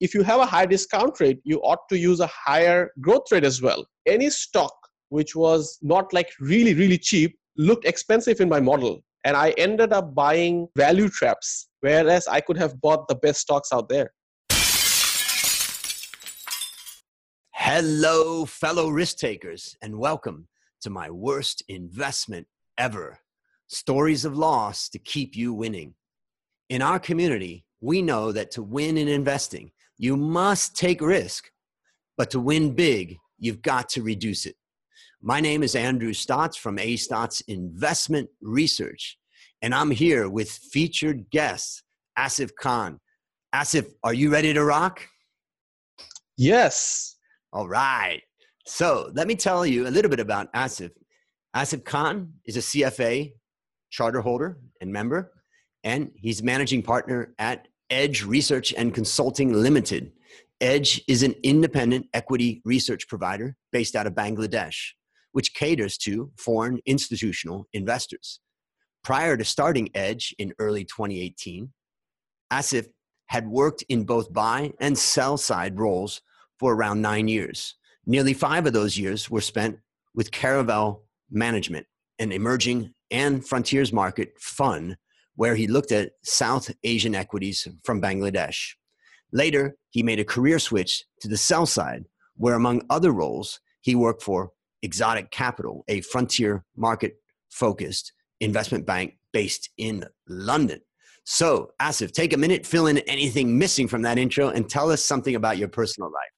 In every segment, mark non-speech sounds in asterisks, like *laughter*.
if you have a high discount rate, you ought to use a higher growth rate as well. Any stock which was not like really, really cheap looked expensive in my model. And I ended up buying value traps, whereas I could have bought the best stocks out there. Hello, fellow risk takers, and welcome to my worst investment ever stories of loss to keep you winning. In our community, we know that to win in investing, you must take risk, but to win big, you've got to reduce it. My name is Andrew Stotz from A Stotz Investment Research, and I'm here with featured guest Asif Khan. Asif, are you ready to rock? Yes. All right. So let me tell you a little bit about Asif. Asif Khan is a CFA charter holder and member, and he's managing partner at Edge Research and Consulting Limited. Edge is an independent equity research provider based out of Bangladesh, which caters to foreign institutional investors. Prior to starting Edge in early 2018, Asif had worked in both buy and sell side roles for around nine years. Nearly five of those years were spent with Caravel Management, an emerging and frontiers market fund where he looked at South Asian equities from Bangladesh. Later, he made a career switch to the sell side, where, among other roles, he worked for Exotix Capital, a frontier market focused investment bank based in London. So, Asif, take a minute, fill in anything missing from that intro, and tell us something about your personal life.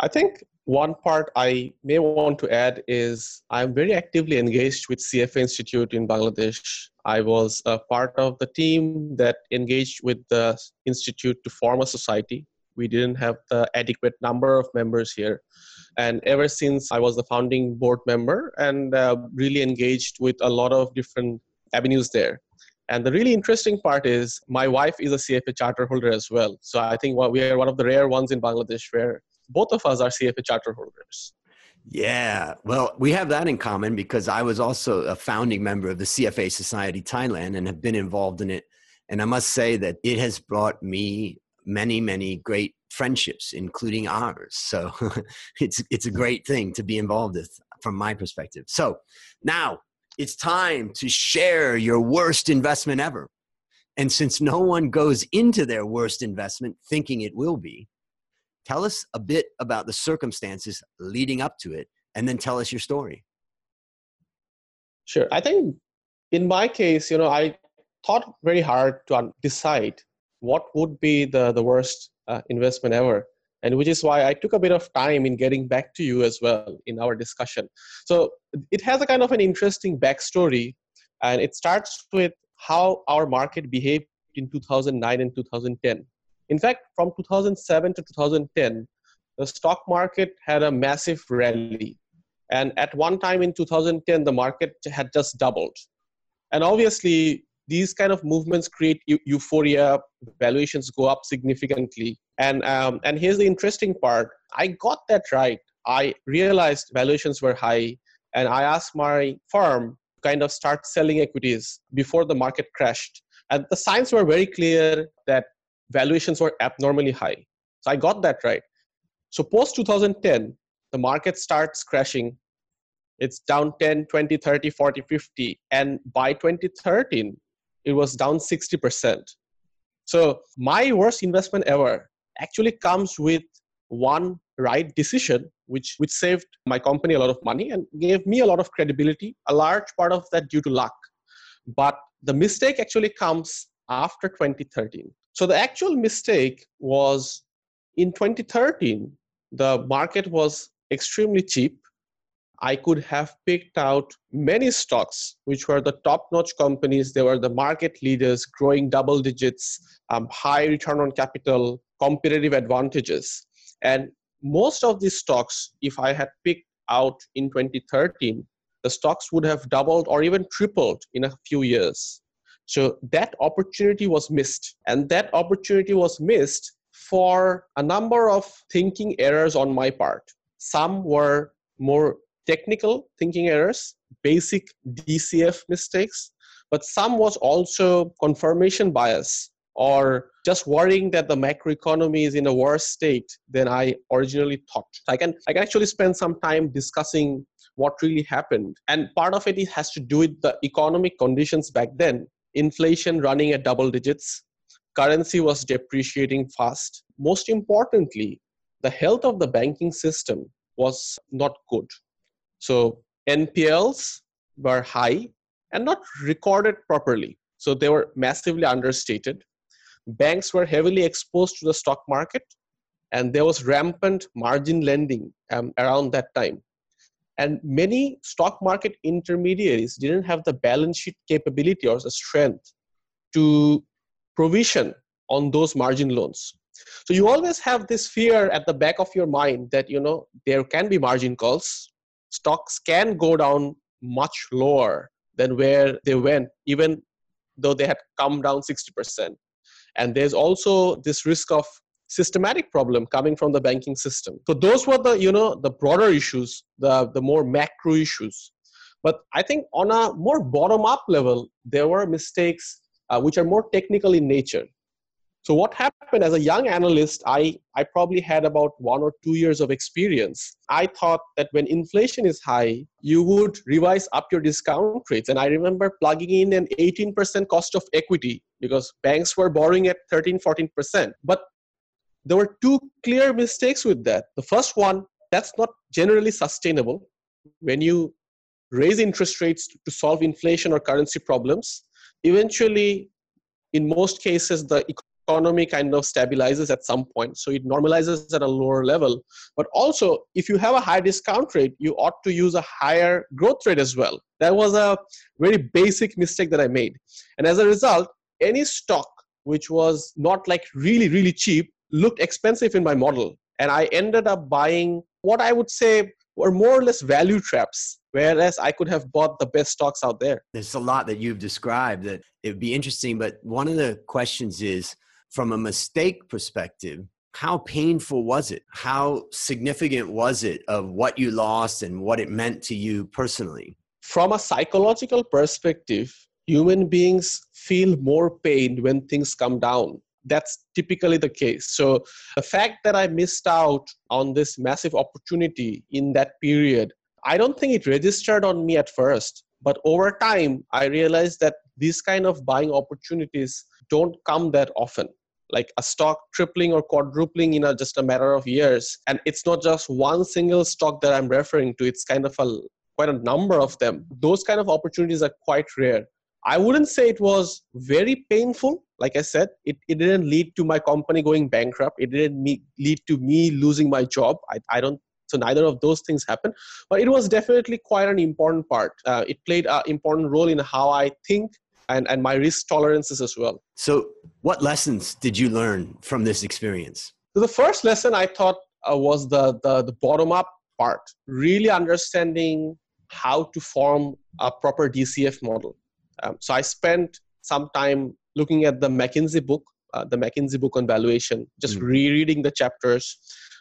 I think one part I may want to add is I'm very actively engaged with CFA Institute in Bangladesh. I was a part of the team that engaged with the institute to form a society. We didn't have the adequate number of members here. And ever since I was the founding board member and uh, really engaged with a lot of different avenues there. And the really interesting part is my wife is a CFA charter holder as well. So I think we are one of the rare ones in Bangladesh where both of us are CFA charter holders. Yeah, well, we have that in common because I was also a founding member of the CFA Society Thailand and have been involved in it. And I must say that it has brought me many, many great friendships, including ours. So *laughs* it's it's a great thing to be involved with from my perspective. So now it's time to share your worst investment ever. And since no one goes into their worst investment thinking it will be, Tell us a bit about the circumstances leading up to it, and then tell us your story. Sure. I think in my case, you know, I thought very hard to decide what would be the, the worst uh, investment ever and which is why i took a bit of time in getting back to you as well in our discussion so it has a kind of an interesting backstory and it starts with how our market behaved in 2009 and 2010 in fact, from 2007 to 2010, the stock market had a massive rally. And at one time in 2010, the market had just doubled. And obviously, these kind of movements create euphoria, valuations go up significantly. And, um, and here's the interesting part I got that right. I realized valuations were high, and I asked my firm to kind of start selling equities before the market crashed. And the signs were very clear that valuations were abnormally high. So I got that right. So post 2010, the market starts crashing. It's down 10, 20, 30, 40, 50. And by 2013, it was down 60%. So my worst investment ever actually comes with one right decision, which, which saved my company a lot of money and gave me a lot of credibility, a large part of that due to luck. But the mistake actually comes after 2013. So the actual mistake was in 2013, the market was extremely cheap. I could have picked out many stocks, which were the top notch companies. They were the market leaders, growing double digits, um, high return on capital, competitive advantages. And most of these stocks, if I had picked out in 2013, the stocks would have doubled or even tripled in a few years. So that opportunity was missed. And that opportunity was missed for a number of thinking errors on my part. Some were more technical thinking errors, basic DCF mistakes, but some was also confirmation bias or just worrying that the macroeconomy is in a worse state than I originally thought. I can I can actually spend some time discussing what really happened. And part of it has to do with the economic conditions back then. Inflation running at double digits, currency was depreciating fast. Most importantly, the health of the banking system was not good. So NPLs were high and not recorded properly. So they were massively understated. Banks were heavily exposed to the stock market, and there was rampant margin lending um, around that time. And many stock market intermediaries didn't have the balance sheet capability or the strength to provision on those margin loans. So you always have this fear at the back of your mind that you know there can be margin calls. Stocks can go down much lower than where they went, even though they had come down 60%. And there's also this risk of systematic problem coming from the banking system. So those were the, you know, the broader issues, the, the more macro issues. But I think on a more bottom up level, there were mistakes uh, which are more technical in nature. So what happened as a young analyst, I, I probably had about one or two years of experience. I thought that when inflation is high, you would revise up your discount rates. And I remember plugging in an 18% cost of equity because banks were borrowing at 13, 14%. But there were two clear mistakes with that. The first one, that's not generally sustainable. When you raise interest rates to solve inflation or currency problems, eventually in most cases the economy kind of stabilizes at some point so it normalizes at a lower level but also if you have a high discount rate you ought to use a higher growth rate as well that was a very basic mistake that i made and as a result any stock which was not like really really cheap looked expensive in my model and i ended up buying what i would say were more or less value traps whereas i could have bought the best stocks out there there's a lot that you've described that it would be interesting but one of the questions is from a mistake perspective, how painful was it? How significant was it of what you lost and what it meant to you personally? From a psychological perspective, human beings feel more pain when things come down. That's typically the case. So, the fact that I missed out on this massive opportunity in that period, I don't think it registered on me at first. But over time, I realized that these kind of buying opportunities don't come that often like a stock tripling or quadrupling in a, just a matter of years and it's not just one single stock that i'm referring to it's kind of a quite a number of them those kind of opportunities are quite rare i wouldn't say it was very painful like i said it, it didn't lead to my company going bankrupt it didn't me, lead to me losing my job I, I don't so neither of those things happened but it was definitely quite an important part uh, it played an important role in how i think and, and my risk tolerances as well. So, what lessons did you learn from this experience? So, the first lesson I thought uh, was the, the, the bottom up part, really understanding how to form a proper DCF model. Um, so, I spent some time looking at the McKinsey book, uh, the McKinsey book on valuation, just mm. rereading the chapters.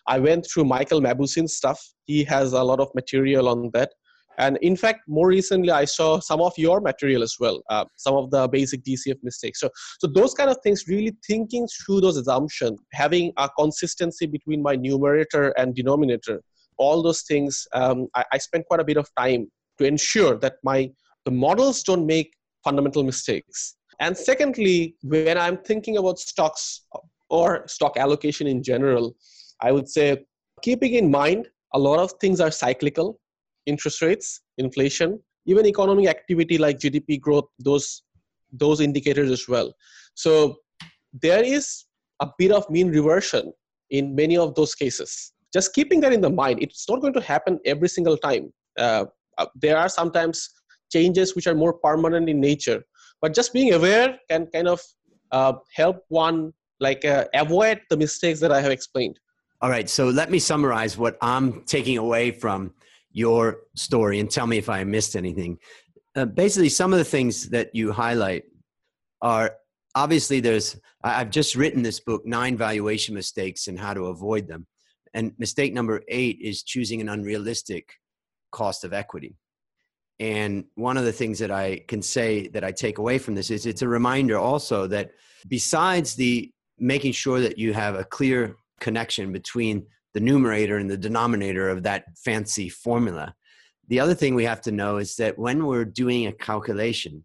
I went through Michael Mauboussin's stuff. He has a lot of material on that and in fact more recently i saw some of your material as well uh, some of the basic dcf mistakes so so those kind of things really thinking through those assumptions having a consistency between my numerator and denominator all those things um, I, I spent quite a bit of time to ensure that my the models don't make fundamental mistakes and secondly when i'm thinking about stocks or stock allocation in general i would say keeping in mind a lot of things are cyclical interest rates, inflation, even economic activity like GDP growth, those those indicators as well. So there is a bit of mean reversion in many of those cases. Just keeping that in the mind, it's not going to happen every single time. Uh, uh, there are sometimes changes which are more permanent in nature, but just being aware can kind of uh, help one like uh, avoid the mistakes that I have explained. All right, so let me summarize what I'm taking away from your story and tell me if I missed anything. Uh, basically, some of the things that you highlight are obviously there's, I've just written this book, Nine Valuation Mistakes and How to Avoid Them. And mistake number eight is choosing an unrealistic cost of equity. And one of the things that I can say that I take away from this is it's a reminder also that besides the making sure that you have a clear connection between the numerator and the denominator of that fancy formula, the other thing we have to know is that when we're doing a calculation,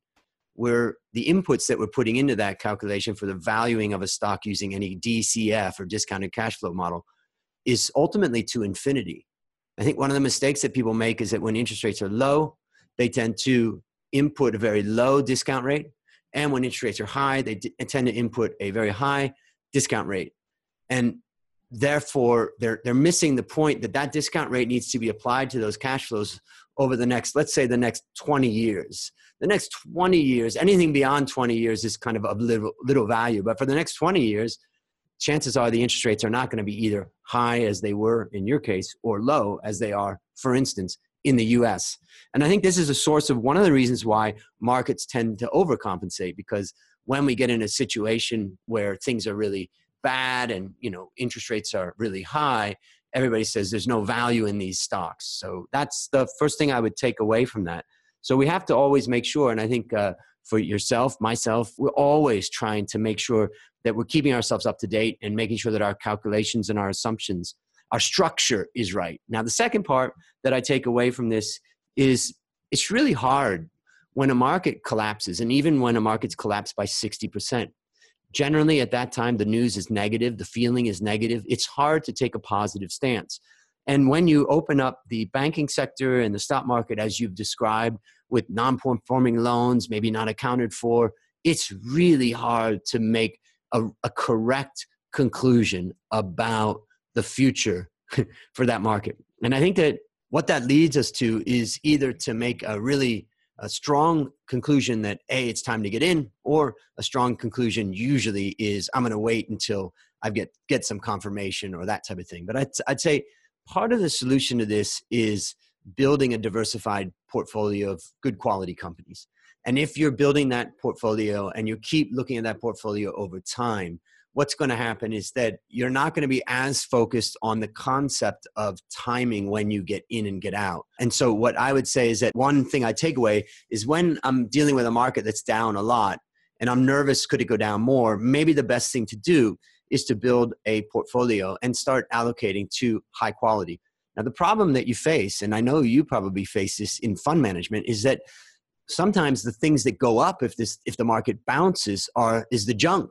where the inputs that we're putting into that calculation for the valuing of a stock using any DCF or discounted cash flow model is ultimately to infinity. I think one of the mistakes that people make is that when interest rates are low, they tend to input a very low discount rate. And when interest rates are high, they d- tend to input a very high discount rate. And therefore, they're, they're missing the point that that discount rate needs to be applied to those cash flows over the next, let's say, the next 20 years. The next 20 years, anything beyond 20 years is kind of of little, little value. But for the next 20 years, chances are the interest rates are not going to be either high as they were in your case or low as they are, for instance, in the US. And I think this is a source of one of the reasons why markets tend to overcompensate because when we get in a situation where things are really bad and you know interest rates are really high everybody says there's no value in these stocks so that's the first thing i would take away from that so we have to always make sure and i think uh, for yourself myself we're always trying to make sure that we're keeping ourselves up to date and making sure that our calculations and our assumptions our structure is right. Now, the second part that I take away from this is it's really hard when a market collapses, and even when a market's collapsed by 60%. Generally, at that time, the news is negative, the feeling is negative. It's hard to take a positive stance. And when you open up the banking sector and the stock market, as you've described, with non performing loans, maybe not accounted for, it's really hard to make a, a correct conclusion about the future *laughs* for that market. And I think that what that leads us to is either to make a really a strong conclusion that a it's time to get in or a strong conclusion usually is i'm going to wait until i get get some confirmation or that type of thing but I'd, I'd say part of the solution to this is building a diversified portfolio of good quality companies and if you're building that portfolio and you keep looking at that portfolio over time what's going to happen is that you're not going to be as focused on the concept of timing when you get in and get out. And so, what I would say is that one thing I take away is when I'm dealing with a market that's down a lot and I'm nervous, could it go down more? Maybe the best thing to do is to build a portfolio and start allocating to high quality. Now, the problem that you face, and I know you probably face this in fund management, is that sometimes the things that go up if this if the market bounces are is the junk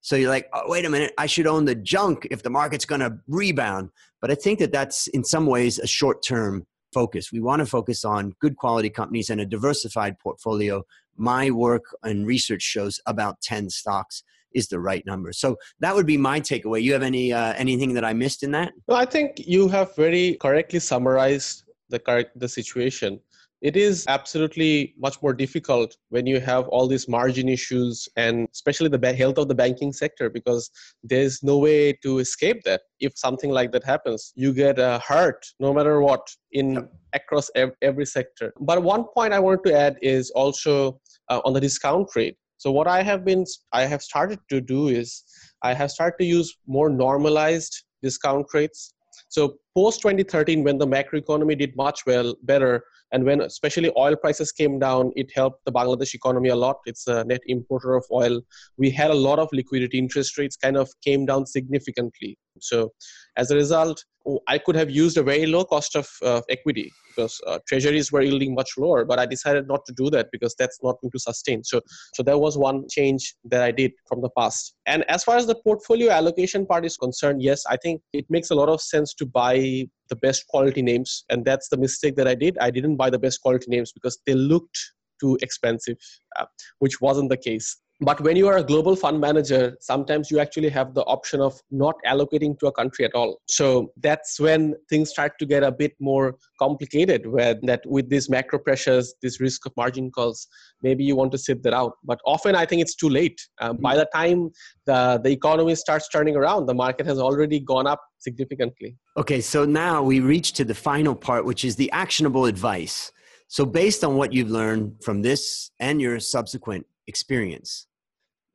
so you're like, oh, wait a minute, I should own the junk if the market's going to rebound. But I think that that's in some ways a short term focus. We want to focus on good quality companies and a diversified portfolio. My work and research shows about 10 stocks is the right number. So that would be my takeaway. You have any uh, anything that I missed in that? No, I think you have very correctly summarized the correct the situation it is absolutely much more difficult when you have all these margin issues and especially the health of the banking sector because there's no way to escape that. If something like that happens you get uh, hurt no matter what in across every sector. But one point i wanted to add is also uh, on the discount rate. So what i have been i have started to do is i have started to use more normalized discount rates. So post 2013 when the macroeconomy did much well better and when especially oil prices came down it helped the bangladesh economy a lot it's a net importer of oil we had a lot of liquidity interest rates kind of came down significantly so as a result I could have used a very low cost of uh, equity because uh, treasuries were yielding much lower, but I decided not to do that because that's not going to sustain. So, so there was one change that I did from the past. And as far as the portfolio allocation part is concerned, yes, I think it makes a lot of sense to buy the best quality names, and that's the mistake that I did. I didn't buy the best quality names because they looked too expensive, uh, which wasn't the case but when you are a global fund manager sometimes you actually have the option of not allocating to a country at all. So that's when things start to get a bit more complicated where that with these macro pressures this risk of margin calls maybe you want to sit that out. But often i think it's too late. Um, by the time the, the economy starts turning around the market has already gone up significantly. Okay so now we reach to the final part which is the actionable advice. So based on what you've learned from this and your subsequent experience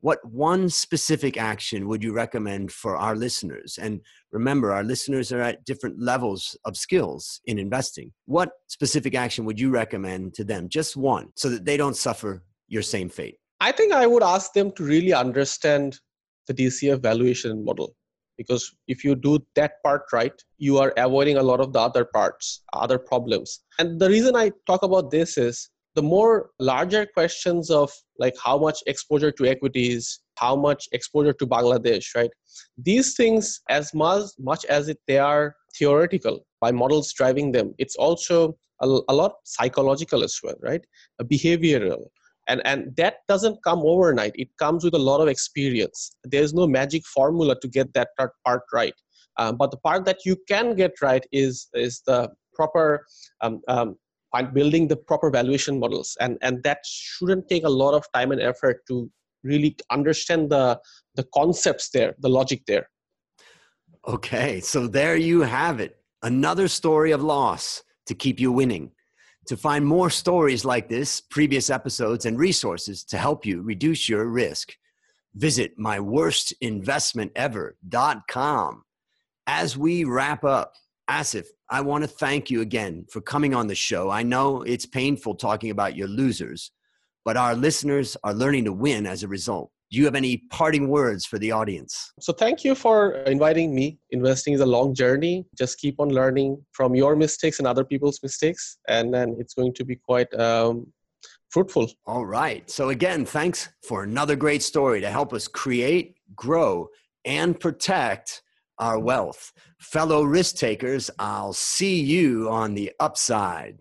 what one specific action would you recommend for our listeners? And remember, our listeners are at different levels of skills in investing. What specific action would you recommend to them? Just one, so that they don't suffer your same fate. I think I would ask them to really understand the DCF valuation model because if you do that part right you are avoiding a lot of the other parts other problems and the reason i talk about this is the more larger questions of like how much exposure to equities how much exposure to bangladesh right? These things as much, much as it, they are theoretical by models driving them it's also a, a lot psychological as well right? A behavioral. And and that doesn't come overnight. It comes with a lot of experience. There's no magic formula to get that part right. Um, but the part that you can get right is is the proper um, um, building the proper valuation models. And and that shouldn't take a lot of time and effort to really understand the the concepts there the logic there. Okay so there you have it. Another story of loss to keep you winning. To find more stories like this, previous episodes, and resources to help you reduce your risk, visit myworstinvestmentever.com. As we wrap up, Asif, I want to thank you again for coming on the show. I know it's painful talking about your losers, but our listeners are learning to win as a result do you have any parting words for the audience? So, thank you for inviting me. Investing is a long journey. Just keep on learning from your mistakes and other people's mistakes, and then it's going to be quite um, fruitful. All right. So, again, thanks for another great story to help us create, grow, and protect our wealth. Fellow risk takers, I'll see you on the upside.